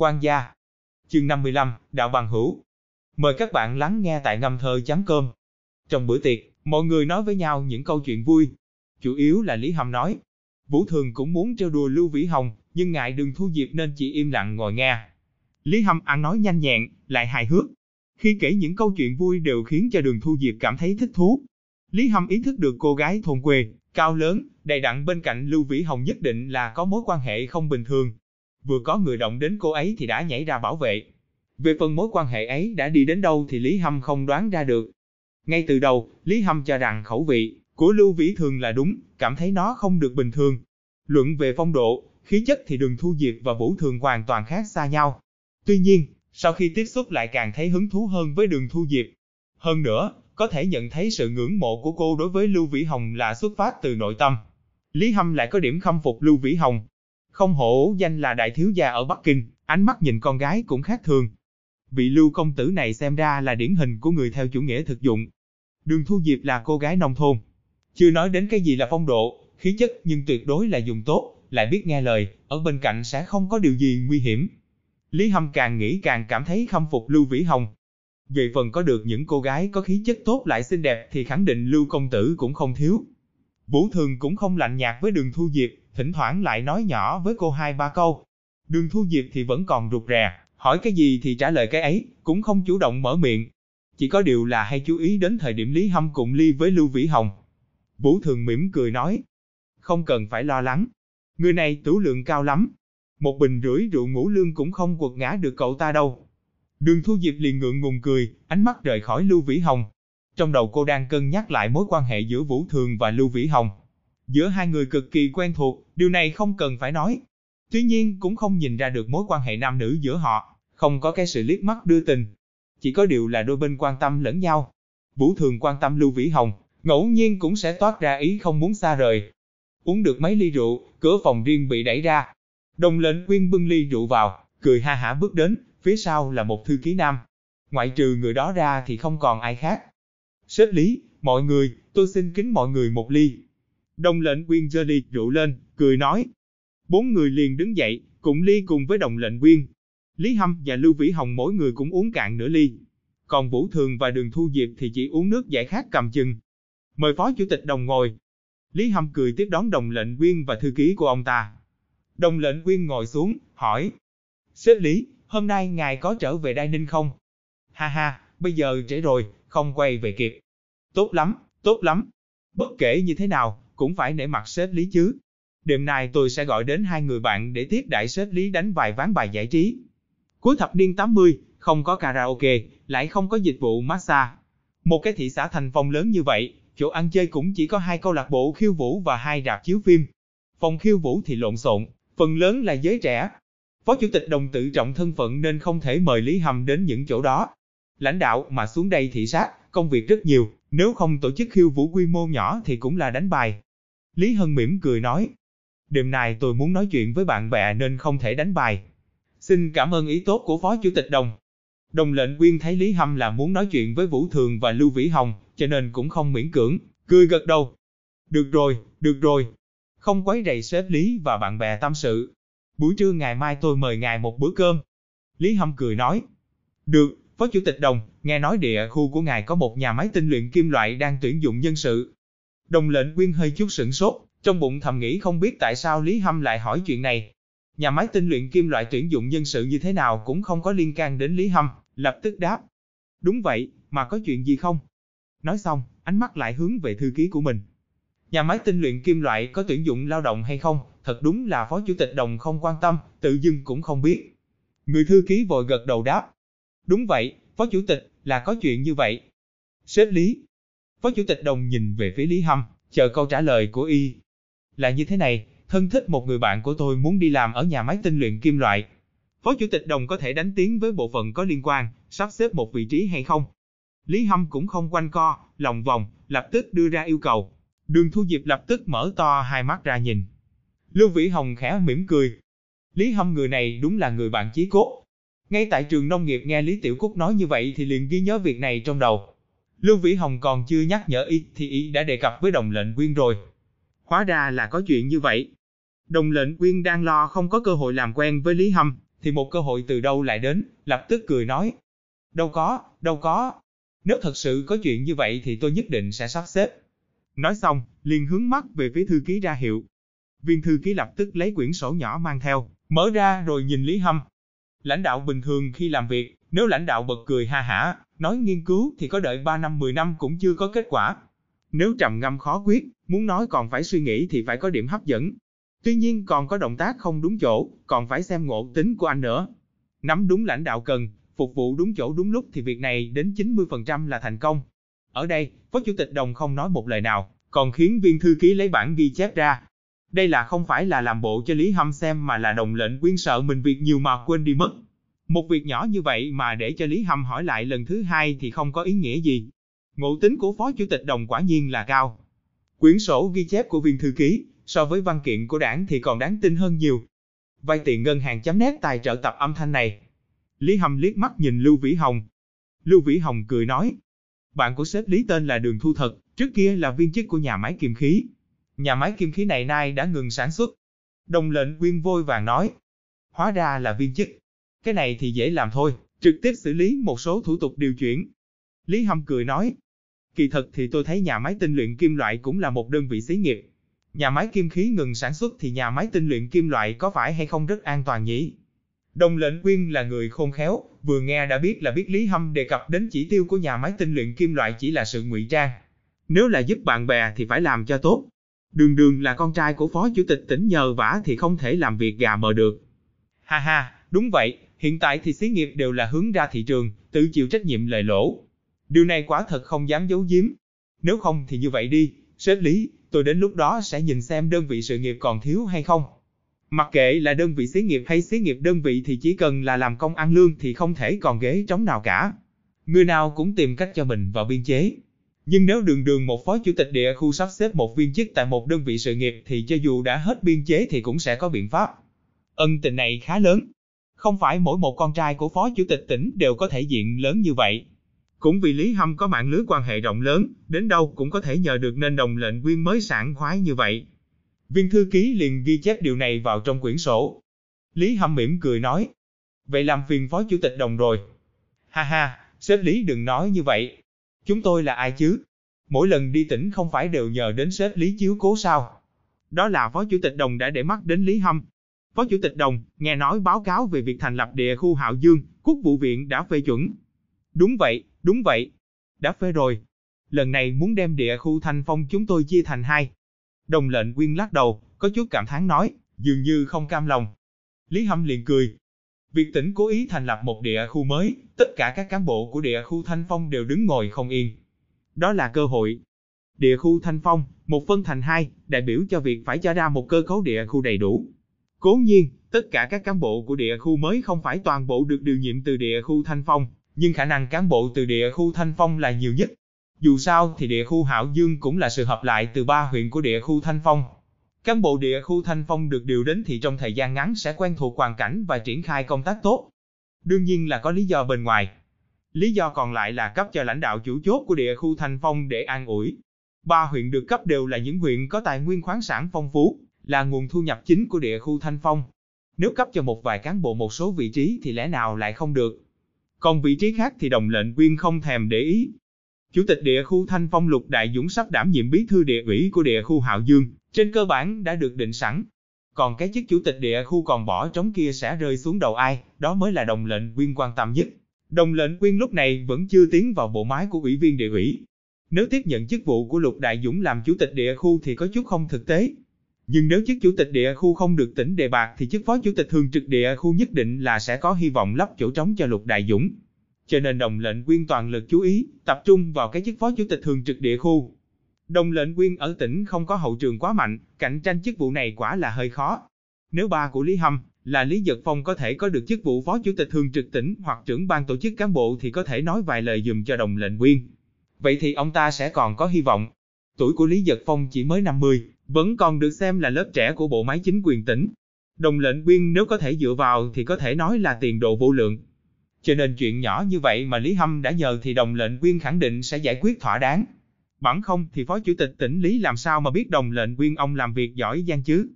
Quan gia. Chương 55, Đạo bằng hữu. Mời các bạn lắng nghe tại ngâm thơ chấm cơm. Trong bữa tiệc, mọi người nói với nhau những câu chuyện vui. Chủ yếu là Lý Hâm nói. Vũ Thường cũng muốn trêu đùa Lưu Vĩ Hồng, nhưng ngại đừng thu diệp nên chỉ im lặng ngồi nghe. Lý Hâm ăn nói nhanh nhẹn, lại hài hước. Khi kể những câu chuyện vui đều khiến cho đường thu diệp cảm thấy thích thú. Lý Hâm ý thức được cô gái thôn quê, cao lớn, đầy đặn bên cạnh Lưu Vĩ Hồng nhất định là có mối quan hệ không bình thường. Vừa có người động đến cô ấy thì đã nhảy ra bảo vệ. Về phần mối quan hệ ấy đã đi đến đâu thì Lý Hâm không đoán ra được. Ngay từ đầu, Lý Hâm cho rằng khẩu vị của Lưu Vĩ Thường là đúng, cảm thấy nó không được bình thường. Luận về phong độ, khí chất thì đường thu diệp và Vũ Thường hoàn toàn khác xa nhau. Tuy nhiên, sau khi tiếp xúc lại càng thấy hứng thú hơn với đường thu diệp. Hơn nữa, có thể nhận thấy sự ngưỡng mộ của cô đối với Lưu Vĩ Hồng là xuất phát từ nội tâm. Lý Hâm lại có điểm khâm phục Lưu Vĩ Hồng. Không hổ danh là đại thiếu gia ở Bắc Kinh, ánh mắt nhìn con gái cũng khác thường. Vị Lưu công tử này xem ra là điển hình của người theo chủ nghĩa thực dụng. Đường Thu Diệp là cô gái nông thôn. Chưa nói đến cái gì là phong độ, khí chất nhưng tuyệt đối là dùng tốt, lại biết nghe lời, ở bên cạnh sẽ không có điều gì nguy hiểm. Lý Hâm càng nghĩ càng cảm thấy khâm phục Lưu Vĩ Hồng. Về phần có được những cô gái có khí chất tốt lại xinh đẹp thì khẳng định Lưu Công Tử cũng không thiếu. Vũ Thường cũng không lạnh nhạt với đường Thu Diệp, thỉnh thoảng lại nói nhỏ với cô hai ba câu. Đường Thu Diệp thì vẫn còn rụt rè, hỏi cái gì thì trả lời cái ấy, cũng không chủ động mở miệng. Chỉ có điều là hay chú ý đến thời điểm Lý Hâm cùng ly với Lưu Vĩ Hồng. Vũ Thường mỉm cười nói, không cần phải lo lắng. Người này tủ lượng cao lắm. Một bình rưỡi rượu ngũ lương cũng không quật ngã được cậu ta đâu. Đường Thu Diệp liền ngượng ngùng cười, ánh mắt rời khỏi Lưu Vĩ Hồng. Trong đầu cô đang cân nhắc lại mối quan hệ giữa Vũ Thường và Lưu Vĩ Hồng. Giữa hai người cực kỳ quen thuộc, điều này không cần phải nói. Tuy nhiên cũng không nhìn ra được mối quan hệ nam nữ giữa họ, không có cái sự liếc mắt đưa tình. Chỉ có điều là đôi bên quan tâm lẫn nhau. Vũ Thường quan tâm Lưu Vĩ Hồng, ngẫu nhiên cũng sẽ toát ra ý không muốn xa rời. Uống được mấy ly rượu, cửa phòng riêng bị đẩy ra. Đồng lệnh quyên bưng ly rượu vào, cười ha hả bước đến, phía sau là một thư ký nam. Ngoại trừ người đó ra thì không còn ai khác. Sếp Lý, mọi người, tôi xin kính mọi người một ly. Đồng lệnh quyên giơ ly rượu lên, cười nói. Bốn người liền đứng dậy, cùng ly cùng với đồng lệnh quyên. Lý Hâm và Lưu Vĩ Hồng mỗi người cũng uống cạn nửa ly. Còn Vũ Thường và Đường Thu Diệp thì chỉ uống nước giải khát cầm chừng. Mời Phó Chủ tịch Đồng ngồi. Lý Hâm cười tiếp đón đồng lệnh quyên và thư ký của ông ta. Đồng lệnh quyên ngồi xuống, hỏi. Sếp Lý, hôm nay ngài có trở về Đai Ninh không? Ha ha, bây giờ trễ rồi, không quay về kịp. Tốt lắm, tốt lắm. Bất kể như thế nào, cũng phải nể mặt sếp Lý chứ. Đêm nay tôi sẽ gọi đến hai người bạn để tiếp đại sếp Lý đánh vài ván bài giải trí. Cuối thập niên 80, không có karaoke, lại không có dịch vụ massage. Một cái thị xã thành phong lớn như vậy, chỗ ăn chơi cũng chỉ có hai câu lạc bộ khiêu vũ và hai rạp chiếu phim. Phòng khiêu vũ thì lộn xộn, phần lớn là giới trẻ. Phó chủ tịch đồng tự trọng thân phận nên không thể mời Lý Hầm đến những chỗ đó. Lãnh đạo mà xuống đây thị sát, công việc rất nhiều, nếu không tổ chức khiêu vũ quy mô nhỏ thì cũng là đánh bài. Lý Hân mỉm cười nói, đêm nay tôi muốn nói chuyện với bạn bè nên không thể đánh bài. Xin cảm ơn ý tốt của Phó Chủ tịch Đồng. Đồng lệnh quyên thấy Lý Hâm là muốn nói chuyện với Vũ Thường và Lưu Vĩ Hồng, cho nên cũng không miễn cưỡng, cười gật đầu. Được rồi, được rồi. Không quấy rầy sếp Lý và bạn bè tâm sự. Buổi trưa ngày mai tôi mời ngài một bữa cơm. Lý Hâm cười nói. Được, Phó Chủ tịch Đồng, nghe nói địa khu của ngài có một nhà máy tinh luyện kim loại đang tuyển dụng nhân sự. Đồng lệnh quyên hơi chút sửng sốt, trong bụng thầm nghĩ không biết tại sao Lý Hâm lại hỏi chuyện này. Nhà máy tinh luyện kim loại tuyển dụng nhân sự như thế nào cũng không có liên can đến Lý Hâm, lập tức đáp. Đúng vậy, mà có chuyện gì không? Nói xong, ánh mắt lại hướng về thư ký của mình. Nhà máy tinh luyện kim loại có tuyển dụng lao động hay không, thật đúng là phó chủ tịch đồng không quan tâm, tự dưng cũng không biết. Người thư ký vội gật đầu đáp. Đúng vậy, phó chủ tịch, là có chuyện như vậy. Sếp Lý. Phó chủ tịch đồng nhìn về phía Lý Hâm, chờ câu trả lời của y. Là như thế này, thân thích một người bạn của tôi muốn đi làm ở nhà máy tinh luyện kim loại. Phó chủ tịch đồng có thể đánh tiếng với bộ phận có liên quan, sắp xếp một vị trí hay không? Lý Hâm cũng không quanh co, lòng vòng, lập tức đưa ra yêu cầu. Đường Thu Diệp lập tức mở to hai mắt ra nhìn. Lưu Vĩ Hồng khẽ mỉm cười. Lý Hâm người này đúng là người bạn chí cốt. Ngay tại trường nông nghiệp nghe Lý Tiểu Cúc nói như vậy thì liền ghi nhớ việc này trong đầu. Lưu Vĩ Hồng còn chưa nhắc nhở y thì y đã đề cập với đồng lệnh quyên rồi. Hóa ra là có chuyện như vậy. Đồng lệnh quyên đang lo không có cơ hội làm quen với Lý Hâm, thì một cơ hội từ đâu lại đến, lập tức cười nói. Đâu có, đâu có. Nếu thật sự có chuyện như vậy thì tôi nhất định sẽ sắp xếp. Nói xong, liền hướng mắt về phía thư ký ra hiệu. Viên thư ký lập tức lấy quyển sổ nhỏ mang theo, mở ra rồi nhìn Lý Hâm. Lãnh đạo bình thường khi làm việc, nếu lãnh đạo bật cười ha hả, nói nghiên cứu thì có đợi 3 năm 10 năm cũng chưa có kết quả. Nếu trầm ngâm khó quyết, muốn nói còn phải suy nghĩ thì phải có điểm hấp dẫn. Tuy nhiên còn có động tác không đúng chỗ, còn phải xem ngộ tính của anh nữa. Nắm đúng lãnh đạo cần, phục vụ đúng chỗ đúng lúc thì việc này đến 90% là thành công. Ở đây, Phó Chủ tịch Đồng không nói một lời nào, còn khiến viên thư ký lấy bản ghi chép ra. Đây là không phải là làm bộ cho Lý Hâm xem mà là đồng lệnh quyên sợ mình việc nhiều mà quên đi mất. Một việc nhỏ như vậy mà để cho Lý Hâm hỏi lại lần thứ hai thì không có ý nghĩa gì. Ngộ tính của Phó Chủ tịch Đồng quả nhiên là cao. Quyển sổ ghi chép của viên thư ký, so với văn kiện của đảng thì còn đáng tin hơn nhiều. Vay tiền ngân hàng chấm nét tài trợ tập âm thanh này. Lý Hâm liếc mắt nhìn Lưu Vĩ Hồng. Lưu Vĩ Hồng cười nói, bạn của sếp Lý tên là Đường Thu Thật, trước kia là viên chức của nhà máy kim khí. Nhà máy kim khí này nay đã ngừng sản xuất. Đồng lệnh quyên vôi vàng nói, hóa ra là viên chức. Cái này thì dễ làm thôi, trực tiếp xử lý một số thủ tục điều chuyển. Lý Hâm cười nói, kỳ thật thì tôi thấy nhà máy tinh luyện kim loại cũng là một đơn vị xí nghiệp. Nhà máy kim khí ngừng sản xuất thì nhà máy tinh luyện kim loại có phải hay không rất an toàn nhỉ? Đồng lệnh quyên là người khôn khéo, vừa nghe đã biết là biết Lý Hâm đề cập đến chỉ tiêu của nhà máy tinh luyện kim loại chỉ là sự ngụy trang. Nếu là giúp bạn bè thì phải làm cho tốt. Đường đường là con trai của phó chủ tịch tỉnh nhờ vả thì không thể làm việc gà mờ được. Ha ha, đúng vậy, hiện tại thì xí nghiệp đều là hướng ra thị trường, tự chịu trách nhiệm lời lỗ. Điều này quả thật không dám giấu giếm. Nếu không thì như vậy đi, sếp Lý, tôi đến lúc đó sẽ nhìn xem đơn vị sự nghiệp còn thiếu hay không. Mặc kệ là đơn vị xí nghiệp hay xí nghiệp đơn vị thì chỉ cần là làm công ăn lương thì không thể còn ghế trống nào cả. Người nào cũng tìm cách cho mình vào biên chế. Nhưng nếu đường đường một phó chủ tịch địa khu sắp xếp một viên chức tại một đơn vị sự nghiệp thì cho dù đã hết biên chế thì cũng sẽ có biện pháp. Ân tình này khá lớn. Không phải mỗi một con trai của phó chủ tịch tỉnh đều có thể diện lớn như vậy. Cũng vì Lý Hâm có mạng lưới quan hệ rộng lớn, đến đâu cũng có thể nhờ được nên đồng lệnh quyên mới sản khoái như vậy. Viên thư ký liền ghi chép điều này vào trong quyển sổ. Lý Hâm mỉm cười nói, vậy làm phiền phó chủ tịch đồng rồi. Ha ha, sếp Lý đừng nói như vậy. Chúng tôi là ai chứ? Mỗi lần đi tỉnh không phải đều nhờ đến sếp Lý chiếu cố sao? Đó là phó chủ tịch đồng đã để mắt đến Lý Hâm. Phó chủ tịch đồng, nghe nói báo cáo về việc thành lập địa khu Hạo Dương, quốc vụ viện đã phê chuẩn. Đúng vậy, đúng vậy. Đã phê rồi. Lần này muốn đem địa khu Thanh Phong chúng tôi chia thành hai, Đồng lệnh quyên lắc đầu, có chút cảm thán nói, dường như không cam lòng. Lý Hâm liền cười. Việc tỉnh cố ý thành lập một địa khu mới, tất cả các cán bộ của địa khu Thanh Phong đều đứng ngồi không yên. Đó là cơ hội. Địa khu Thanh Phong, một phân thành hai, đại biểu cho việc phải cho ra một cơ cấu địa khu đầy đủ. Cố nhiên, tất cả các cán bộ của địa khu mới không phải toàn bộ được điều nhiệm từ địa khu Thanh Phong, nhưng khả năng cán bộ từ địa khu Thanh Phong là nhiều nhất. Dù sao thì địa khu Hảo Dương cũng là sự hợp lại từ ba huyện của địa khu Thanh Phong. Cán bộ địa khu Thanh Phong được điều đến thì trong thời gian ngắn sẽ quen thuộc hoàn cảnh và triển khai công tác tốt. Đương nhiên là có lý do bên ngoài. Lý do còn lại là cấp cho lãnh đạo chủ chốt của địa khu Thanh Phong để an ủi. Ba huyện được cấp đều là những huyện có tài nguyên khoáng sản phong phú, là nguồn thu nhập chính của địa khu Thanh Phong. Nếu cấp cho một vài cán bộ một số vị trí thì lẽ nào lại không được. Còn vị trí khác thì đồng lệnh quyên không thèm để ý, Chủ tịch địa khu Thanh Phong Lục Đại Dũng sắp đảm nhiệm bí thư địa ủy của địa khu Hạo Dương, trên cơ bản đã được định sẵn. Còn cái chức chủ tịch địa khu còn bỏ trống kia sẽ rơi xuống đầu ai, đó mới là đồng lệnh quyên quan tâm nhất. Đồng lệnh quyên lúc này vẫn chưa tiến vào bộ máy của ủy viên địa ủy. Nếu tiếp nhận chức vụ của Lục Đại Dũng làm chủ tịch địa khu thì có chút không thực tế. Nhưng nếu chức chủ tịch địa khu không được tỉnh đề bạc thì chức phó chủ tịch thường trực địa khu nhất định là sẽ có hy vọng lấp chỗ trống cho Lục Đại Dũng cho nên đồng lệnh quyên toàn lực chú ý, tập trung vào cái chức phó chủ tịch thường trực địa khu. Đồng lệnh quyên ở tỉnh không có hậu trường quá mạnh, cạnh tranh chức vụ này quả là hơi khó. Nếu ba của Lý Hâm là Lý Dật Phong có thể có được chức vụ phó chủ tịch thường trực tỉnh hoặc trưởng ban tổ chức cán bộ thì có thể nói vài lời dùm cho đồng lệnh quyên. Vậy thì ông ta sẽ còn có hy vọng. Tuổi của Lý Dật Phong chỉ mới 50, vẫn còn được xem là lớp trẻ của bộ máy chính quyền tỉnh. Đồng lệnh quyên nếu có thể dựa vào thì có thể nói là tiền độ vô lượng. Cho nên chuyện nhỏ như vậy mà Lý Hâm đã nhờ thì đồng lệnh quyên khẳng định sẽ giải quyết thỏa đáng. Bằng không thì Phó Chủ tịch tỉnh Lý làm sao mà biết đồng lệnh quyên ông làm việc giỏi giang chứ?